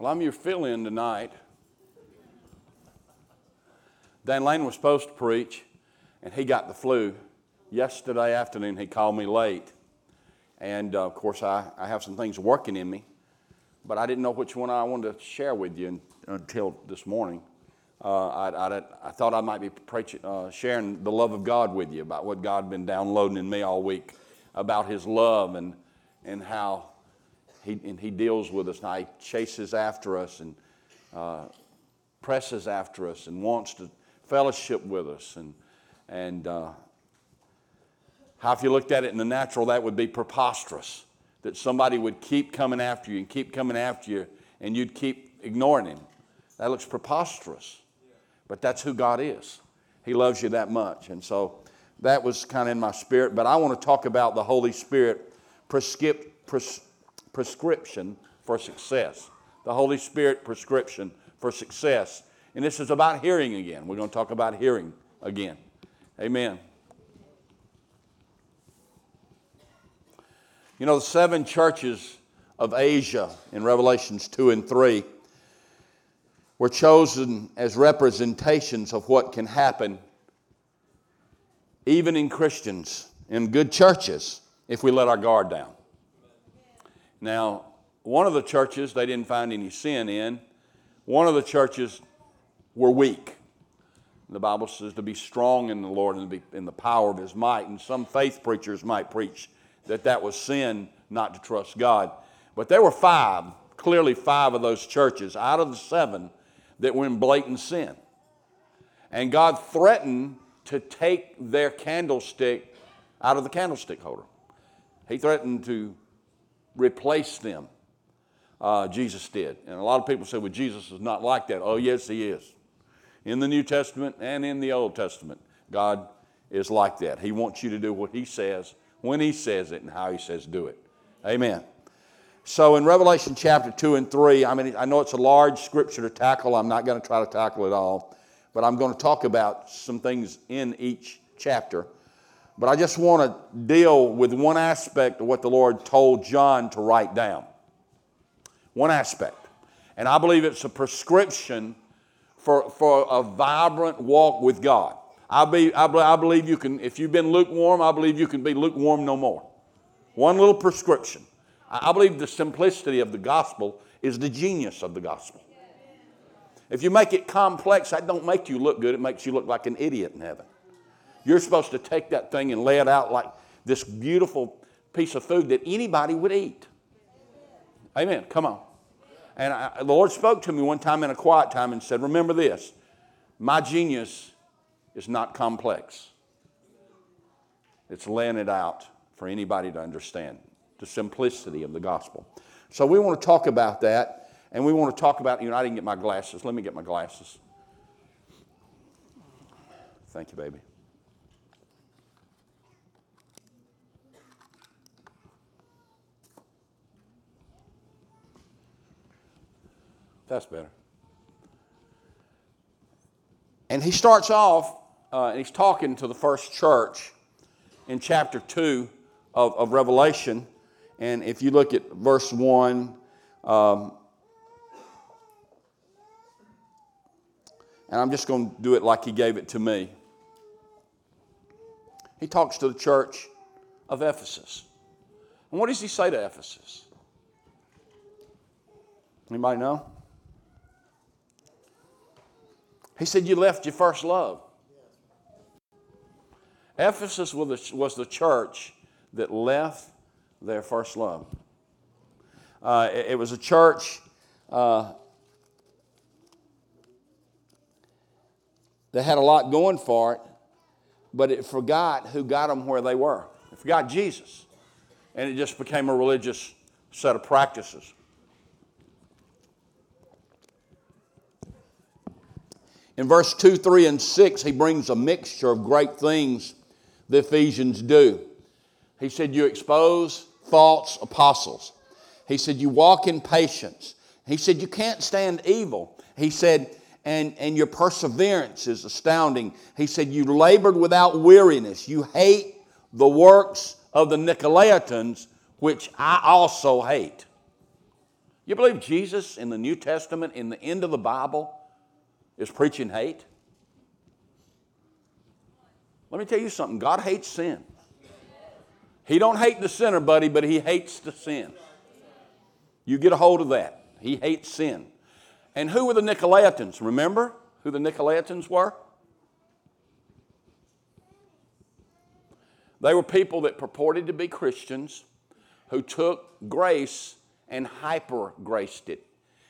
Well, I'm your fill in tonight. Dan Lane was supposed to preach, and he got the flu. Yesterday afternoon, he called me late. And uh, of course, I, I have some things working in me, but I didn't know which one I wanted to share with you until this morning. Uh, I, I, I, thought I might be preaching, uh, sharing the love of God with you about what God had been downloading in me all week about His love and, and how he, and he deals with us. And He chases after us and uh, presses after us and wants to fellowship with us. And, and uh, how, if you looked at it in the natural, that would be preposterous that somebody would keep coming after you and keep coming after you and you'd keep ignoring him. That looks preposterous. But that's who God is. He loves you that much. And so that was kind of in my spirit. But I want to talk about the Holy Spirit prescript, pres, prescription for success. The Holy Spirit prescription for success. And this is about hearing again. We're going to talk about hearing again. Amen. You know, the seven churches of Asia in Revelations 2 and 3 were chosen as representations of what can happen even in Christians, in good churches, if we let our guard down. Now, one of the churches they didn't find any sin in, one of the churches were weak. The Bible says to be strong in the Lord and be in the power of his might. And some faith preachers might preach that that was sin not to trust God. But there were five, clearly five of those churches out of the seven that were in blatant sin. And God threatened to take their candlestick out of the candlestick holder. He threatened to replace them. Uh, Jesus did. And a lot of people say, well, Jesus is not like that. Oh, yes, he is. In the New Testament and in the Old Testament, God is like that. He wants you to do what he says, when he says it, and how he says do it. Amen. So in Revelation chapter 2 and 3, I mean, I know it's a large scripture to tackle. I'm not going to try to tackle it all, but I'm going to talk about some things in each chapter. But I just want to deal with one aspect of what the Lord told John to write down. One aspect. And I believe it's a prescription for, for a vibrant walk with God. I, be, I, I believe you can, if you've been lukewarm, I believe you can be lukewarm no more. One little prescription. I believe the simplicity of the gospel is the genius of the gospel. If you make it complex, that don't make you look good. It makes you look like an idiot in heaven. You're supposed to take that thing and lay it out like this beautiful piece of food that anybody would eat. Amen. Come on. And I, the Lord spoke to me one time in a quiet time and said, Remember this my genius is not complex, it's laying it out for anybody to understand the simplicity of the gospel. So we want to talk about that, and we want to talk about, you know, I didn't get my glasses. Let me get my glasses. Thank you, baby. That's better. And he starts off, uh, and he's talking to the first church in chapter 2 of, of Revelation. And if you look at verse 1, um, and I'm just going to do it like he gave it to me. He talks to the church of Ephesus. And what does he say to Ephesus? Anybody know? He said, You left your first love. Ephesus was the, church that left their first love. Uh, it, it, was a church uh, that had a lot going for it, but it forgot who got them where they were. It forgot Jesus. And it just became a religious set of practices. In verse 2, 3, and 6, he brings a mixture of great things the Ephesians do. He said, You expose false apostles. He said, You walk in patience. He said, You can't stand evil. He said, and, and your perseverance is astounding. He said, You labored without weariness. You hate the works of the Nicolaitans, which I also hate. You believe Jesus in the New Testament, in the end of the Bible, is preaching hate? Let me tell you something. God hates sin. He don't hate the sinner, buddy, but he hates the sin. You get a hold of that. He hates sin. And who were the Nicolaitans? Remember who the Nicolaitans were? They were people that purported to be Christians who took grace and hyper graced it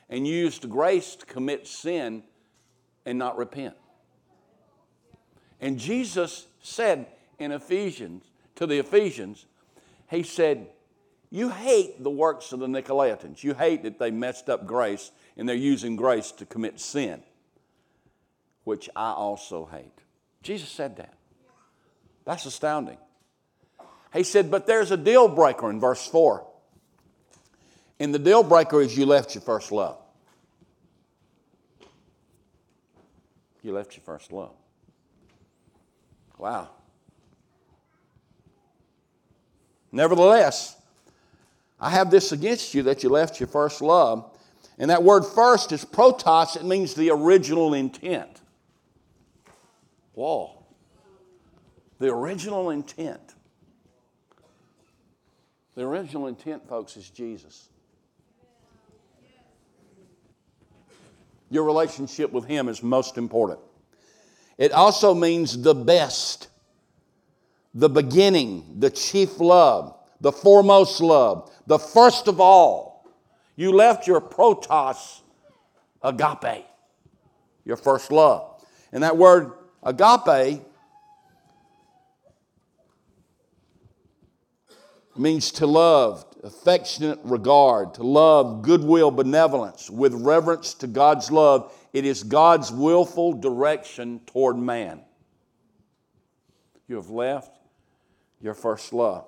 and used grace to commit sin and not repent. And Jesus said in Ephesians, to the Ephesians, He said, You hate the works of the Nicolaitans. You hate that they messed up grace and they're using grace to commit sin, which I also hate. Jesus said that. That's astounding. He said, But there's a deal breaker in verse 4. And the deal breaker is you left your first love. You left your first love. Wow. Nevertheless, I have this against you that you left your first love. And that word first is protos, it means the original intent. Whoa. The original intent. The original intent, folks, is Jesus. Your relationship with Him is most important. It also means the best, the beginning, the chief love, the foremost love, the first of all. You left your protos agape, your first love. And that word agape means to love, affectionate regard, to love, goodwill, benevolence, with reverence to God's love. It is God's willful direction toward man. You have left your first love.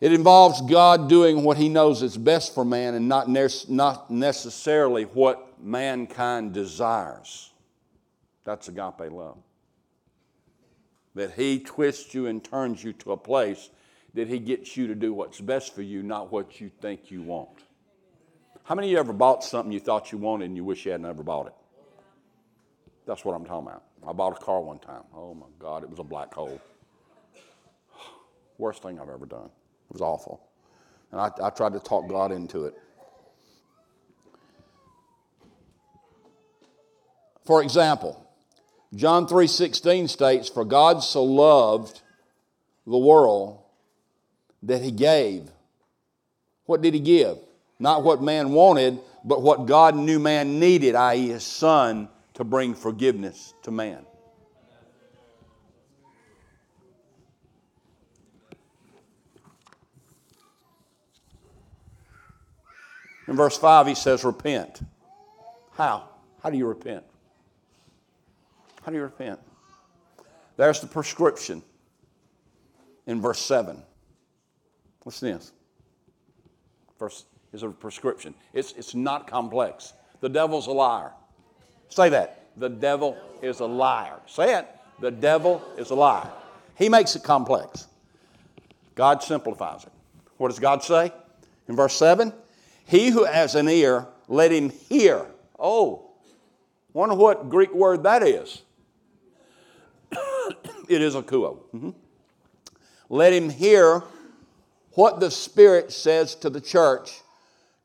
It involves God doing what He knows is best for man and not, ne- not necessarily what mankind desires. That's agape love. That He twists you and turns you to a place that He gets you to do what's best for you, not what you think you want. How many of you ever bought something you thought you wanted and you wish you had never bought it? That's what I'm talking about. I bought a car one time. Oh my God, it was a black hole. Worst thing I've ever done. It was awful. And I, I tried to talk God into it. For example, John 3:16 states, "For God so loved the world that he gave." What did he give? Not what man wanted, but what God knew man needed, i.e., his son, to bring forgiveness to man. In verse 5, he says, Repent. How? How do you repent? How do you repent? There's the prescription in verse 7. Listen to this. Verse is a prescription. It's, it's not complex. The devil's a liar. Say that. The devil is a liar. Say it. The devil is a liar. He makes it complex. God simplifies it. What does God say? In verse 7 He who has an ear, let him hear. Oh, wonder what Greek word that is it is akouo. Mm-hmm. Let him hear what the Spirit says to the church.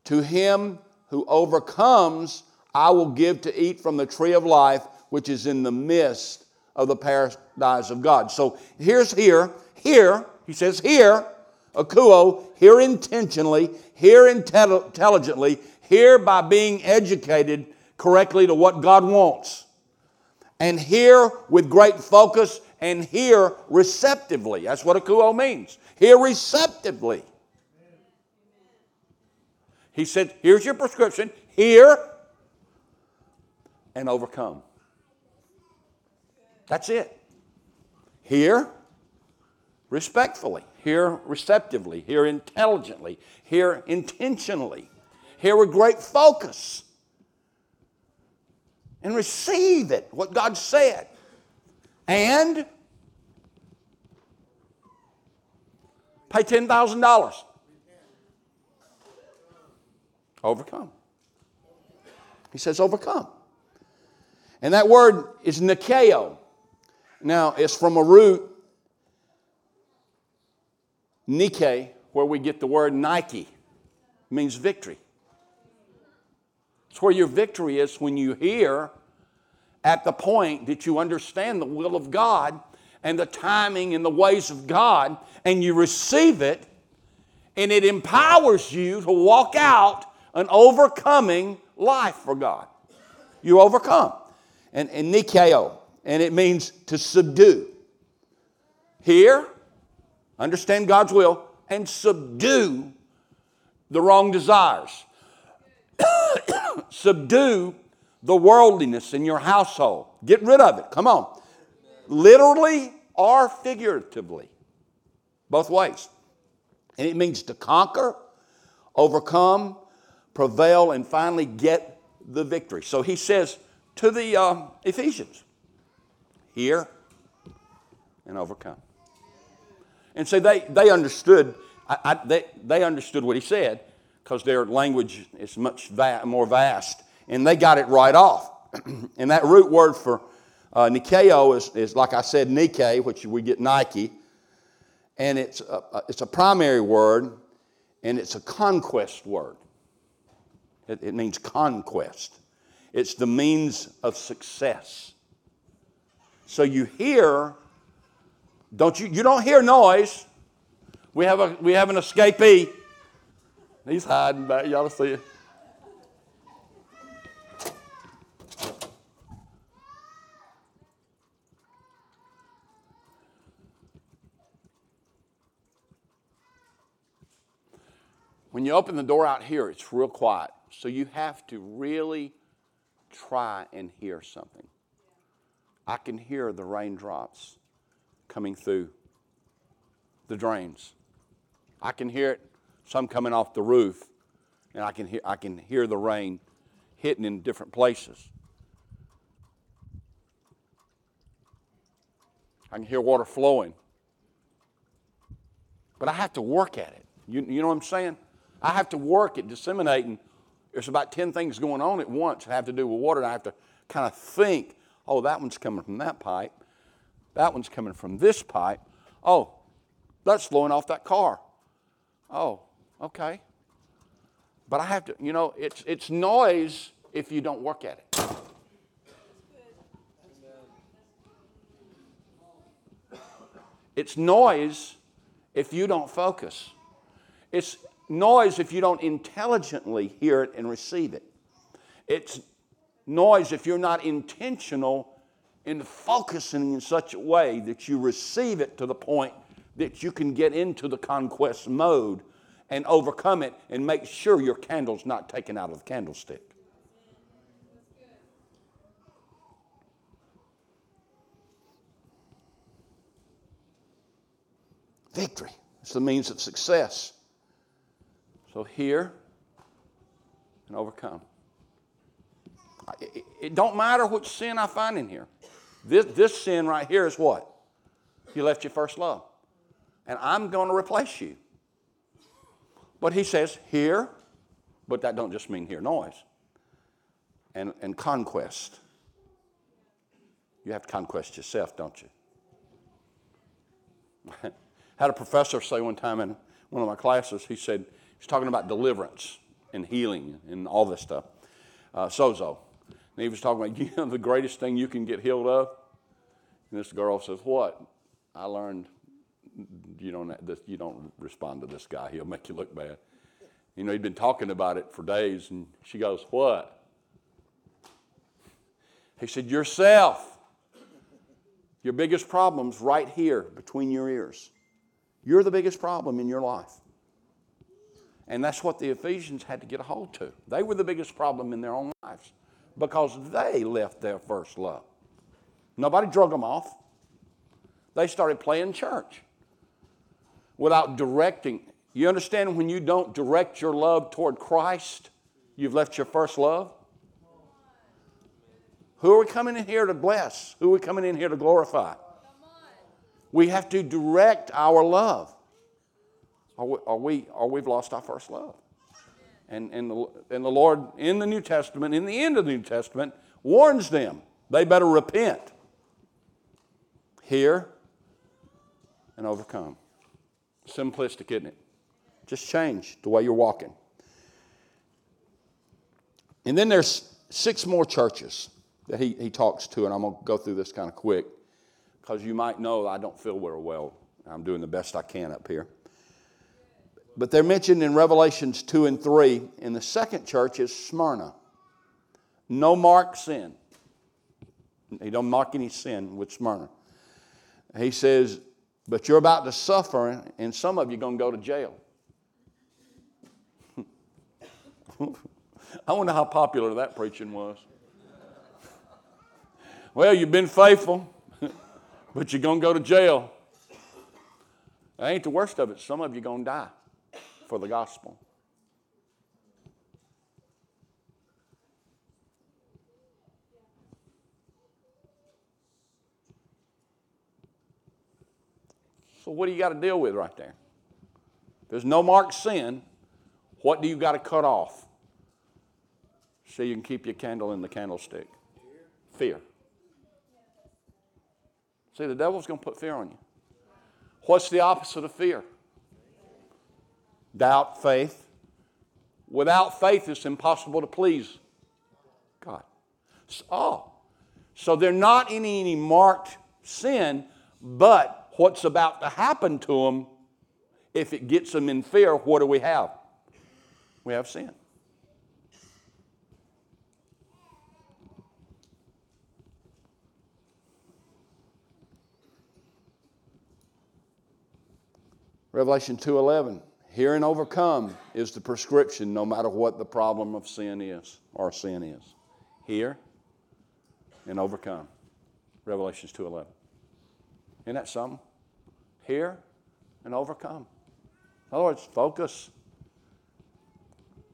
To him who overcomes, I will give to eat from the tree of life, which is in the midst of the paradise of God. So here's here, here, he says here, akouo, hear intentionally, hear intelligently, hear by being educated correctly to what God wants and hear with great focus and hear receptively. That's what akouo means. Hear receptively. He said, Here's your prescription hear and overcome. That's it. Hear respectfully, hear receptively, hear intelligently, hear intentionally, hear with great focus and receive it, what God said. And pay $10,000. Overcome. He says, overcome. And that word is nikeo. Now, it's from a root, Nike, where we get the word Nike. It means victory. It's where your victory is when you hear at the point that you understand the will of God and the timing and the ways of God, and you receive it, and it empowers you to walk out an overcoming life for God. You overcome. And, and Nikeo, and it means to subdue. Hear, understand God's will, and subdue the wrong desires. subdue the worldliness in your household. Get rid of it. Come on. Literally or figuratively. Both ways. And it means to conquer, overcome, prevail, and finally get the victory. So he says to the uh, Ephesians, hear and overcome. And so they, they understood, I, I, they, they understood what he said because their language is much va- more vast, and they got it right off. and that root word for uh, Nikeo is, is, like I said, Nike, which we get Nike, and it's a, it's a primary word, and it's a conquest word. It, it means conquest. It's the means of success. So you hear, don't you? You don't hear noise. We have a we have an escapee. He's hiding back. Y'all see it. When you open the door out here, it's real quiet. So you have to really try and hear something. I can hear the raindrops coming through the drains. I can hear it some coming off the roof, and I can hear, I can hear the rain hitting in different places. I can hear water flowing. But I have to work at it. You, you know what I'm saying? I have to work at disseminating. There's about 10 things going on at once that have to do with water, and I have to kind of think, oh, that one's coming from that pipe. That one's coming from this pipe. Oh, that's flowing off that car. Oh, Okay. But I have to, you know, it's, it's noise if you don't work at it. It's noise if you don't focus. It's noise if you don't intelligently hear it and receive it. It's noise if you're not intentional in focusing in such a way that you receive it to the point that you can get into the conquest mode and overcome it and make sure your candle's not taken out of the candlestick. Victory. It's the means of success. So hear and overcome. It, it don't matter which sin I find in here. This, this sin right here is what? You left your first love. And I'm going to replace you. But he says, hear, but that don't just mean hear noise. And, and conquest. You have to conquest yourself, don't you? had a professor say one time in one of my classes, he said, he's talking about deliverance and healing and all this stuff. Uh, sozo. And he was talking about, you know, the greatest thing you can get healed of? And this girl says, what? I learned you don't, this, you don't respond to this guy. He'll make you look bad. You know, he'd been talking about it for days, and she goes, What? He said, Yourself. Your biggest problem's right here between your ears. You're the biggest problem in your life. And that's what the Ephesians had to get a hold to. They were the biggest problem in their own lives because they left their first love. Nobody drug them off. They started playing church without directing. You understand when you don't direct your love toward Christ, you've left your first love? Who are we coming in here to bless? Who are we coming in here to glorify? We have to direct our love. Are we, are we've lost our first love. And, and, the, and the Lord, in the New Testament, in the end of the New Testament, warns them they better repent, hear, and overcome. Simplistic, isn't it? Just change the way you're walking. And then there's six more churches that he, he talks to, and I'm going to go through this kind of quick because you might know I don't feel very well. I'm doing the best I can up here. But they're mentioned in Revelations 2 and 3. And the second church is Smyrna. No mark sin. He don't mark any sin with Smyrna. He says, but you're about to suffer, and some of you are going to go to jail. I wonder how popular that preaching was. well, you've been faithful, but you're going to go to jail. That ain't the worst of it. Some of you are going to die for the gospel. So, what do you got to deal with right there? There's no marked sin. What do you got to cut off so you can keep your candle in the candlestick? Fear. See, the devil's going to put fear on you. What's the opposite of fear? Doubt, faith. Without faith, it's impossible to please God. So, oh, so they're not in any marked sin, but what's about to happen to them, if it gets them in fear, what do we have? We have sin. Revelation 2:11 Hear and overcome is the prescription no matter what the problem of sin is or sin is. Hear and overcome. Revelations 2:11. Isn't that something? Hear and overcome. In other words, focus.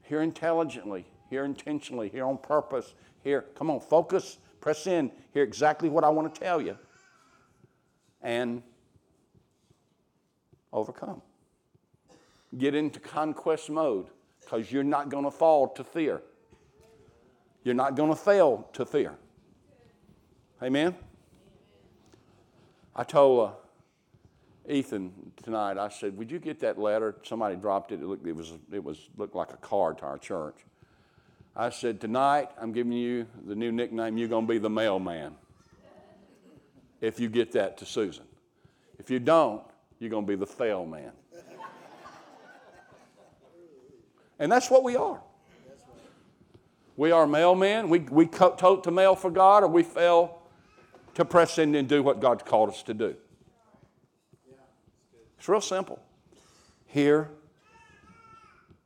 Hear intelligently, hear intentionally, hear on purpose. Hear, come on, focus, press in, hear exactly what I want to tell you. And overcome get into conquest mode because you're not going to fall to fear. You're not going to fail to fear. Amen? I told uh, Ethan tonight, I said, Would you get that letter? Somebody dropped it. It, looked, it, was, it was, looked like a card to our church. I said, Tonight, I'm giving you the new nickname. You're going to be the mailman if you get that to Susan. If you don't, you're going to be the fail man. And that's what we are. We are mailmen. We, we tote the mail for God, or we fail to press in and do what God's called us to do. It's real simple. Here,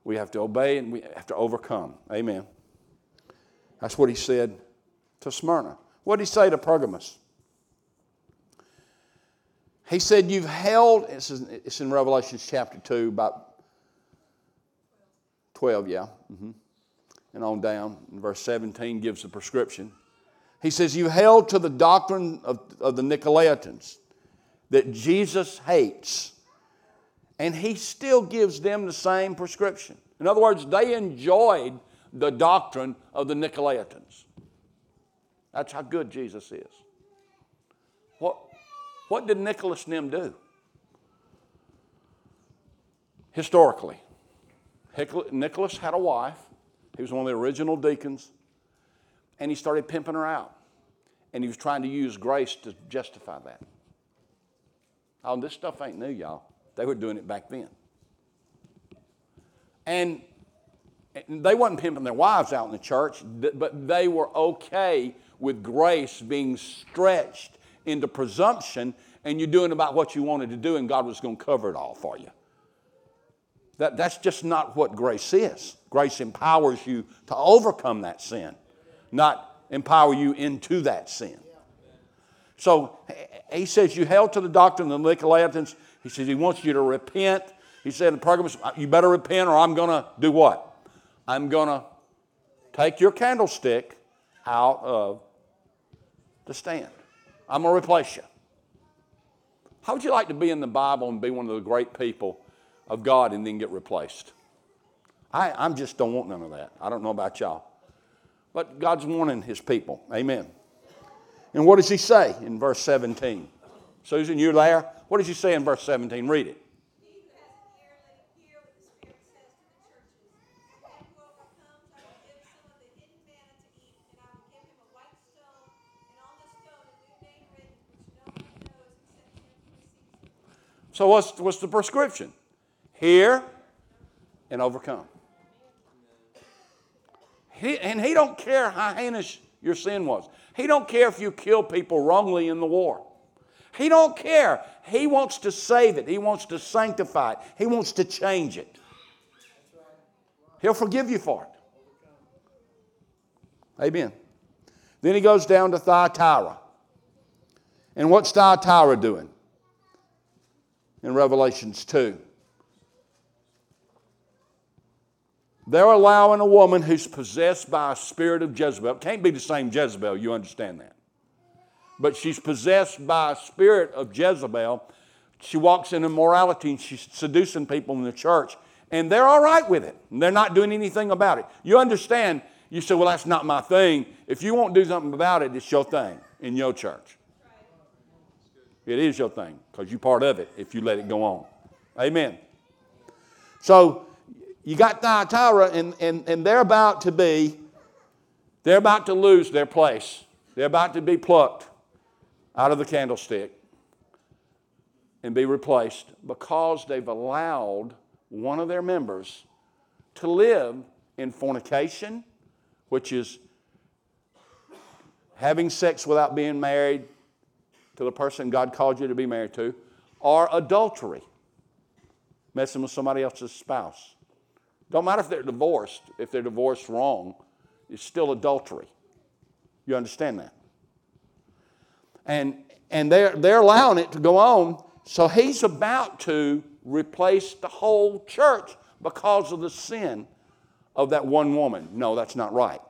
we have to obey and we have to overcome. Amen. That's what he said to Smyrna. What did he say to Pergamos? He said, You've held, it's in Revelation chapter 2, about 12, yeah. Mm-hmm. And on down. verse 17 gives the prescription. He says, You held to the doctrine of, of the Nicolaitans that Jesus hates, and he still gives them the same prescription. In other words, they enjoyed the doctrine of the Nicolaitans. That's how good Jesus is. What, what did Nicholas and them do? Historically, Nicholas had a wife. He was one of the original deacons. And he started pimping her out. And he was trying to use grace to justify that. Oh, this stuff ain't new, y'all. They were doing it back then. And they wasn't pimping their wives out in the church, but they were okay with grace being stretched into presumption and you're doing about what you wanted to do, and God was going to cover it all for you. That, that's just not what grace is. Grace empowers you to overcome that sin, not empower you into that sin. So he says, You held to the doctrine of the Nicolaitans. He says, He wants you to repent. He said in Pergamos, You better repent or I'm going to do what? I'm going to take your candlestick out of the stand. I'm going to replace you. How would you like to be in the Bible and be one of the great people of God and then get replaced. I, I'm just don't want none of that. I don't know about y'all. But God's warning his people. Amen. And what does he say in verse 17? Susan, you're there. What does he say in verse 17? Read it. So what's, what's the prescription? Hear and overcome. He, and he don't care how heinous your sin was. He don't care if you kill people wrongly in the war. He don't care. He wants to save it. He wants to sanctify it. He wants to change it. He'll forgive you for it. Amen. Then he goes down to Thyatira. And what's Thyatira doing? in Revelations 2. They're allowing a woman who's possessed by a spirit of Jezebel. It can't be the same Jezebel, you understand that. But she's possessed by a spirit of Jezebel. She walks in immorality and she's seducing people in the church. And they're all right with it. They're not doing anything about it. You understand, you say, well, that's not my thing. If you won't do something about it, it's your thing in your church. It is your thing because you're part of it if you let it go on. Amen. So you got Thyatira, and, and, and they're about to be, they're about to lose their place. They're about to be plucked out of the candlestick and be replaced because they've allowed one of their members to live in fornication, which is having sex without being married, to the person God called you to be married to, or adultery, messing with somebody else's spouse. Don't matter if they're divorced, if they're divorced wrong, it's still adultery. You understand that? And, and they're, they're allowing it to go on, so he's about to replace the whole church because of the sin of that one woman. No, that's not right.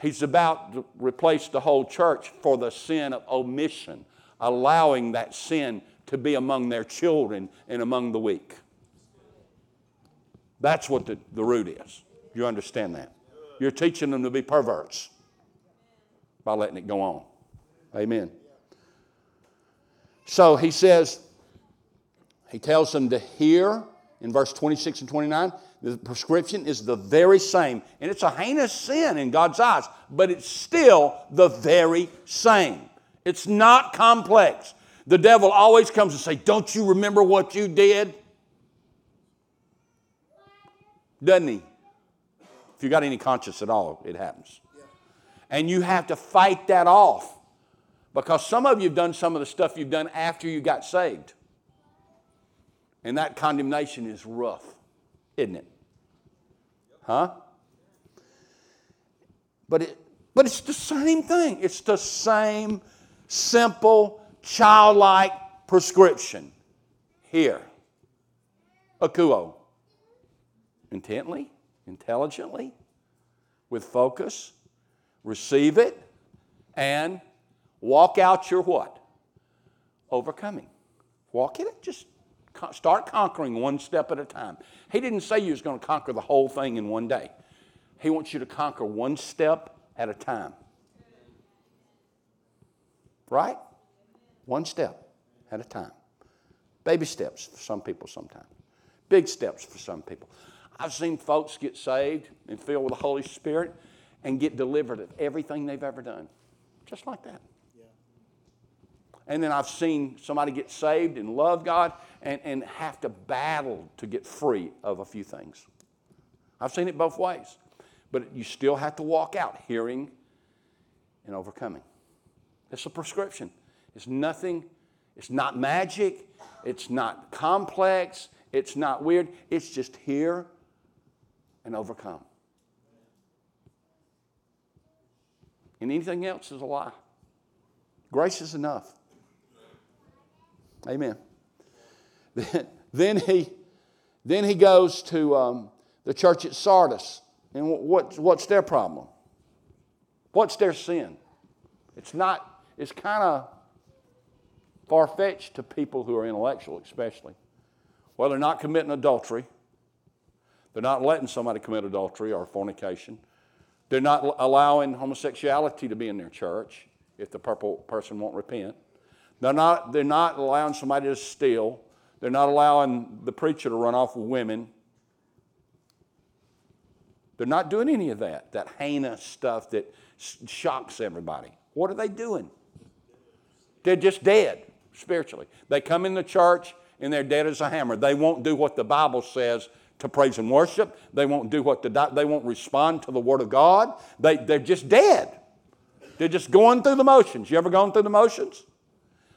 He's about to replace the whole church for the sin of omission, allowing that sin to be among their children and among the weak. That's what the, the root is. You understand that? You're teaching them to be perverts by letting it go on. Amen. So he says, he tells them to hear in verse 26 and 29. The prescription is the very same. And it's a heinous sin in God's eyes, but it's still the very same. It's not complex. The devil always comes and say, "Don't you remember what you did?" Doesn't he? If you got any conscience at all, it happens. And you have to fight that off because some of you have done some of the stuff you've done after you got saved. And that condemnation is rough, isn't it? Huh? But it but it's the same thing. It's the same simple, childlike prescription. Here. akouo. Intently, intelligently, with focus, receive it, and walk out your what? Overcoming. Walk in it, just start conquering one step at a time. He didn't say you was going to conquer the whole thing in one day. He wants you to conquer one step at a time. Right? One step at a time. Baby steps for some people sometimes. Big steps for some people. I've seen folks get saved and filled with the Holy Spirit and get delivered of everything they've ever done. Just like that. Yeah. And then I've seen somebody get saved and love God and, and have to battle to get free of a few things. I've seen it both ways. But you still have to walk out hearing and overcoming. It's a prescription. It's nothing, it's not magic, it's not complex, it's not weird. It's just hear and overcome. And anything else is a lie. Grace is enough. Amen. Then, then he, then he goes to um, the church at Sardis. And what, what's their problem? What's their sin? It's not it's kind of far fetched to people who are intellectual, especially. Well, they're not committing adultery, They're not letting somebody commit adultery or fornication. They're not allowing homosexuality to be in their church if the purple person won't repent. They're not, they're not allowing somebody to steal. They're not allowing the preacher to run off with women. They're not doing any of that, that heinous stuff that shocks everybody. What are they doing? They're just dead spiritually. They come in the church and they're dead as a hammer. They won't do what the Bible says to praise and worship. They won't do what the they won't respond to the Word of God. They, they're just dead. They're just going through the motions. You ever gone through the motions?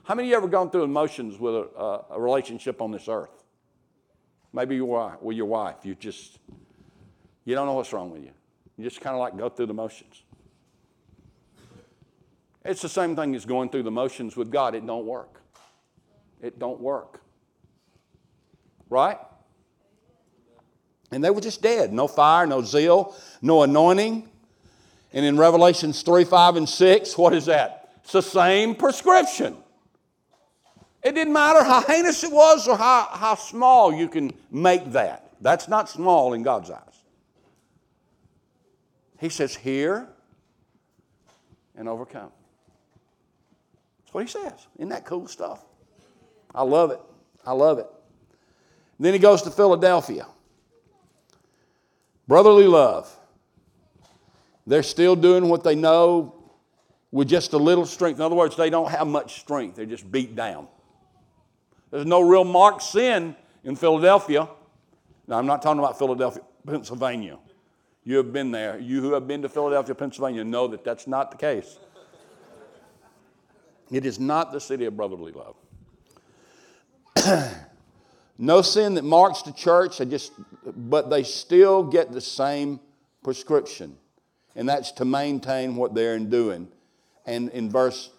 How many of you ever gone through the motions with a, a relationship on this earth? Maybe you are with your wife. You just you don't know what's wrong with you. You just kind of like go through the motions. It's the same thing as going through the motions with God. It don't work. It don't work. Right? And they were just dead. No fire, no zeal, no anointing. And in Revelations 3, 5, and 6, what is that? It's the same prescription. It didn't matter how heinous it was or how, how small you can make that. That's not small in God's eyes. He says, Hear and overcome. That's what he says. Isn't that cool stuff? I love it. I love it. Then he goes to Philadelphia. Brotherly love. They're still doing what they know with just a little strength. In other words, they don't have much strength, they're just beat down. There's no real marked sin in Philadelphia. Now, I'm not talking about Philadelphia, Pennsylvania. You have been there. You who have been to Philadelphia, Pennsylvania, know that that's not the case. It is not the city of brotherly love. no sin that marks the church, they just, but they still get the same prescription, and that's to maintain what they're doing. And in verse,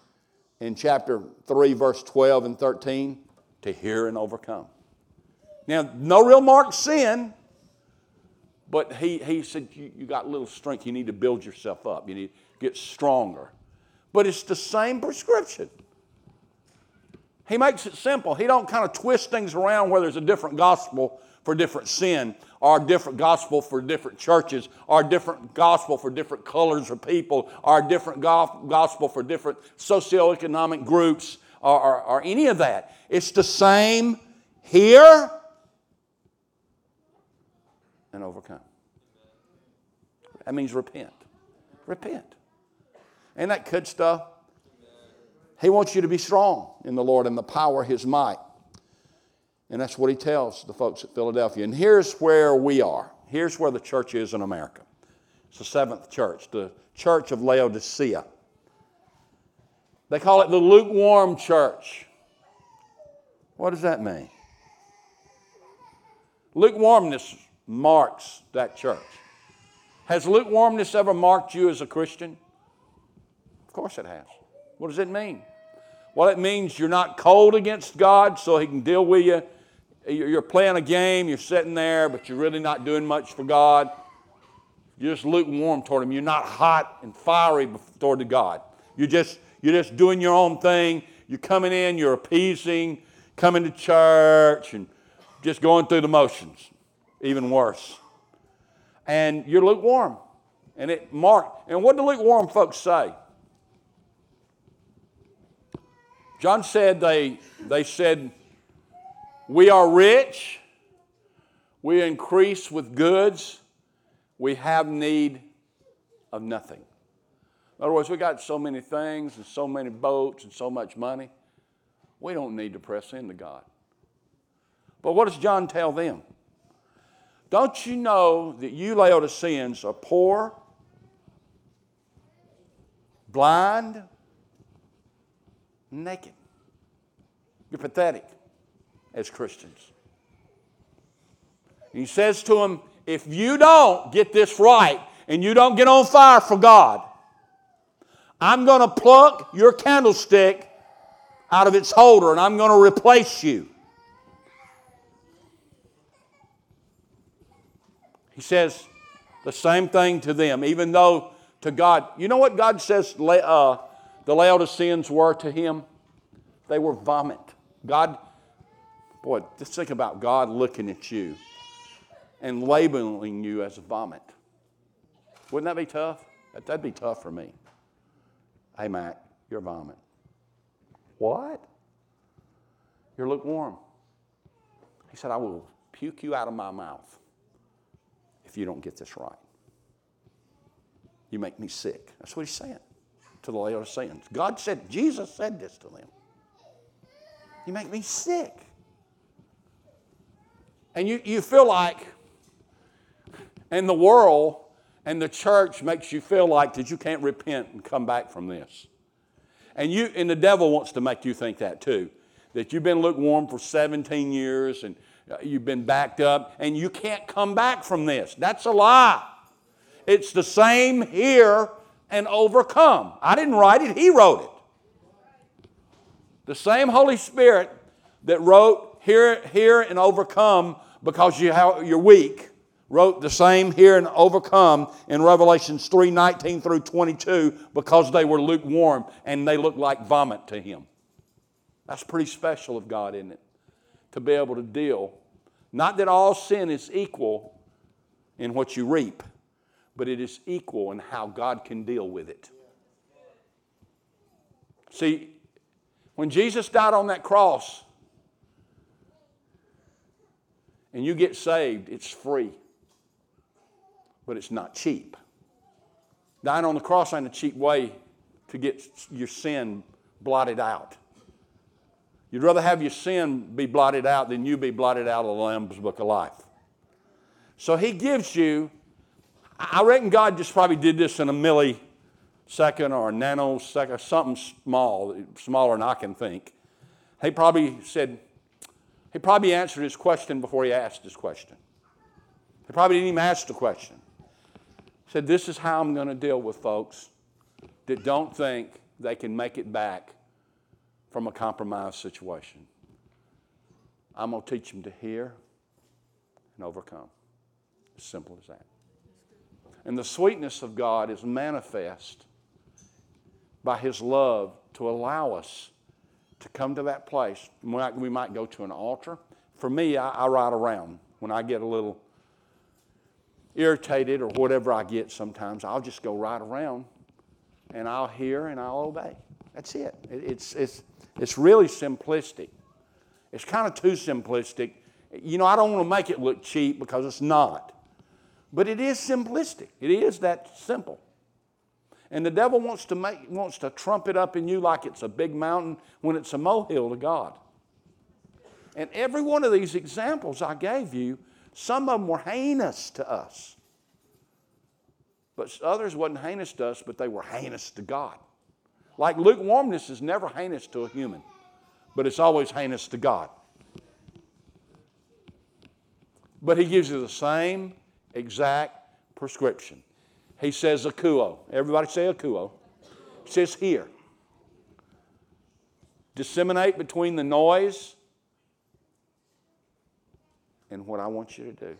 in chapter 3, verse 12 and 13, to hear and overcome. Now, no real marked sin, but he, he said, you, you got little strength. You need to build yourself up. You need to get stronger. But it's the same prescription. He makes it simple. He don't kind of twist things around where there's a different gospel for different sin, or a different gospel for different churches, or a different gospel for different colors of people, or a different gospel for different socioeconomic groups, or, or, or any of that. It's the same hear and overcome. That means repent. Repent. Ain't that good stuff? He wants you to be strong in the Lord and the power of His might. And that's what He tells the folks at Philadelphia. And here's where we are. Here's where the church is in America. It's the seventh church, the church of Laodicea. They call it the lukewarm church. What does that mean? Lukewarmness marks that church. Has lukewarmness ever marked you as a Christian? Of course it has. What does it mean? Well, it means you're not cold against God so He can deal with you. You're playing a game, you're sitting there, but you're really not doing much for God. You're just lukewarm toward Him. You're not hot and fiery toward the God. You're just, you're just doing your own thing. You're coming in, you're appeasing, coming to church, and just going through the motions even worse. And you're lukewarm. And it marked. And what do lukewarm folks say? John said they, they said, We are rich, we increase with goods, we have need of nothing. In other words, we got so many things and so many boats and so much money, we don't need to press into God. But what does John tell them? Don't you know that you Laodiceans are poor, blind, naked? You're pathetic as Christians. he says to them, if you don't get this right and you don't get on fire for God, I'm going to pluck your candlestick out of its holder and I'm going to replace you. He says the same thing to them, even though to God, you know what God says uh, the Laodiceans were to him? They were vomit. God, boy, just think about God looking at you and labeling you as vomit. Wouldn't that be tough? That'd be tough for me. Hey, Mac, you're vomit. What? You're lukewarm. He said, I will puke you out of my mouth if you don't get this right. You make me sick. That's what he's saying to the sins. God said, Jesus said this to them. You make me sick. And you, you feel like, and the world and the church makes you feel like that you can't repent and come back from this. And you and the devil wants to make you think that too. That you've been lukewarm for 17 years and uh, you've been backed up and you can't come back from this. That's a lie. It's the same hear and overcome. I didn't write it, he wrote it. The same Holy Spirit that wrote hear, hear and overcome because you, you're weak wrote the same hear and overcome in Revelations 3 19 through 22 because they were lukewarm and they looked like vomit to him. That's pretty special of God, isn't it? To be able to deal. Not that all sin is equal in what you reap, but it is equal in how God can deal with it. See, when Jesus died on that cross and you get saved, it's free but it's not cheap. Dying on the cross ain't a cheap way to get your sin blotted out. You'd rather have your sin be blotted out than you be blotted out of the Lamb's Book of Life. So he gives you, I reckon God just probably did this in a millisecond or a nanosecond, something small, smaller than I can think. He probably said, he probably answered his question before he asked his question. He probably didn't even ask the question He said, This is how I'm going to deal with folks that don't think they can make it back from a compromised situation. I'm going to teach them to hear and overcome. As simple as that. And the sweetness of God is manifest by His love to allow us to come to that place. We might go to an altar. For me, I, I ride around when I get a little irritated or whatever I get sometimes, I'll just go right around and I'll hear and I'll obey. That's it. It's, it's, it's really simplistic. It's kind of too simplistic. You know, I don't want to make it look cheap because it's not. But it is simplistic. It is that simple. And the devil wants to make wants to trump it up in you like it's a big mountain when it's a molehill to God. And every one of these examples I gave you some of them were heinous to us. But others wasn't heinous to us, but they were heinous to God. Like lukewarmness is never heinous to a human, but it's always heinous to God. But he gives you the same exact prescription. He says akouo. Everybody say akouo. He says hear. Disseminate between the noise and what I want you to do.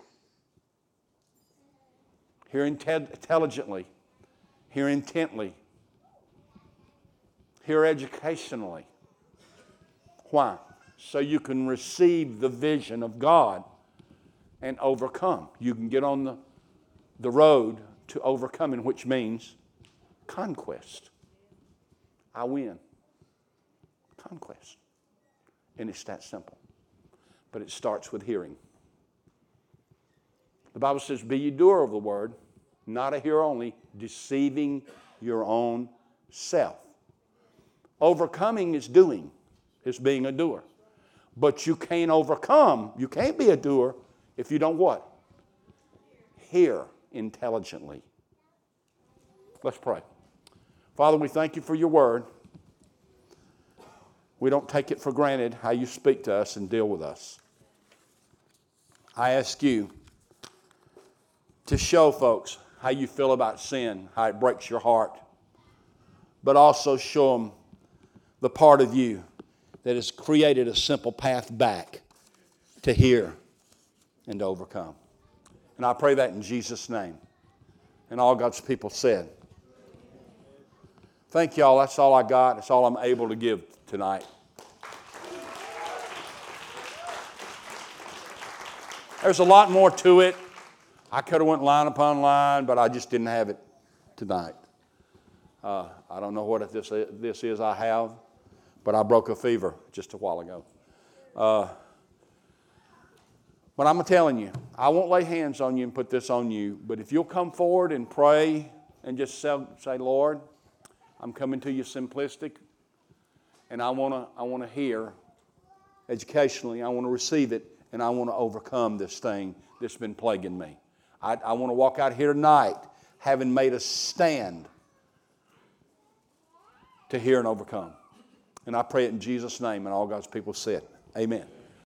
Hear intelligently, hear intently, hear educationally. Why? So you can receive the vision of God and overcome. You can get on the, the road to overcoming, which means conquest. I win. Conquest. And it's that simple. But it starts with hearing. The Bible says, Be ye doer of the word, not a hearer only, deceiving your own self. Overcoming is doing, is being a doer. But you can't overcome, you can't be a doer if you don't what? Hear intelligently. Let's pray. Father, we thank you for your word. We don't take it for granted how you speak to us and deal with us. I ask you to show folks how you feel about sin, how it breaks your heart, but also show them the part of you that has created a simple path back to hear and to overcome. And I pray that in Jesus' name. And all God's people said. Thank y'all. That's all I got. That's all I'm able to give tonight. There's a lot more to it. I could have went line upon line, but I just didn't have it tonight. Uh, I don't know what this, this is I have, but I broke a fever just a while ago. Uh, but I'm telling you, I won't lay hands on you and put this on you, but if you'll come forward and pray and just say, Lord, I'm coming to you simplistic, and I want to I wanna hear educationally, I want to receive it, and I want to overcome this thing that's been plaguing me. I, I want to walk out here tonight having made a stand to hear and overcome. And I pray it in Jesus' name, and all God's people said, Amen.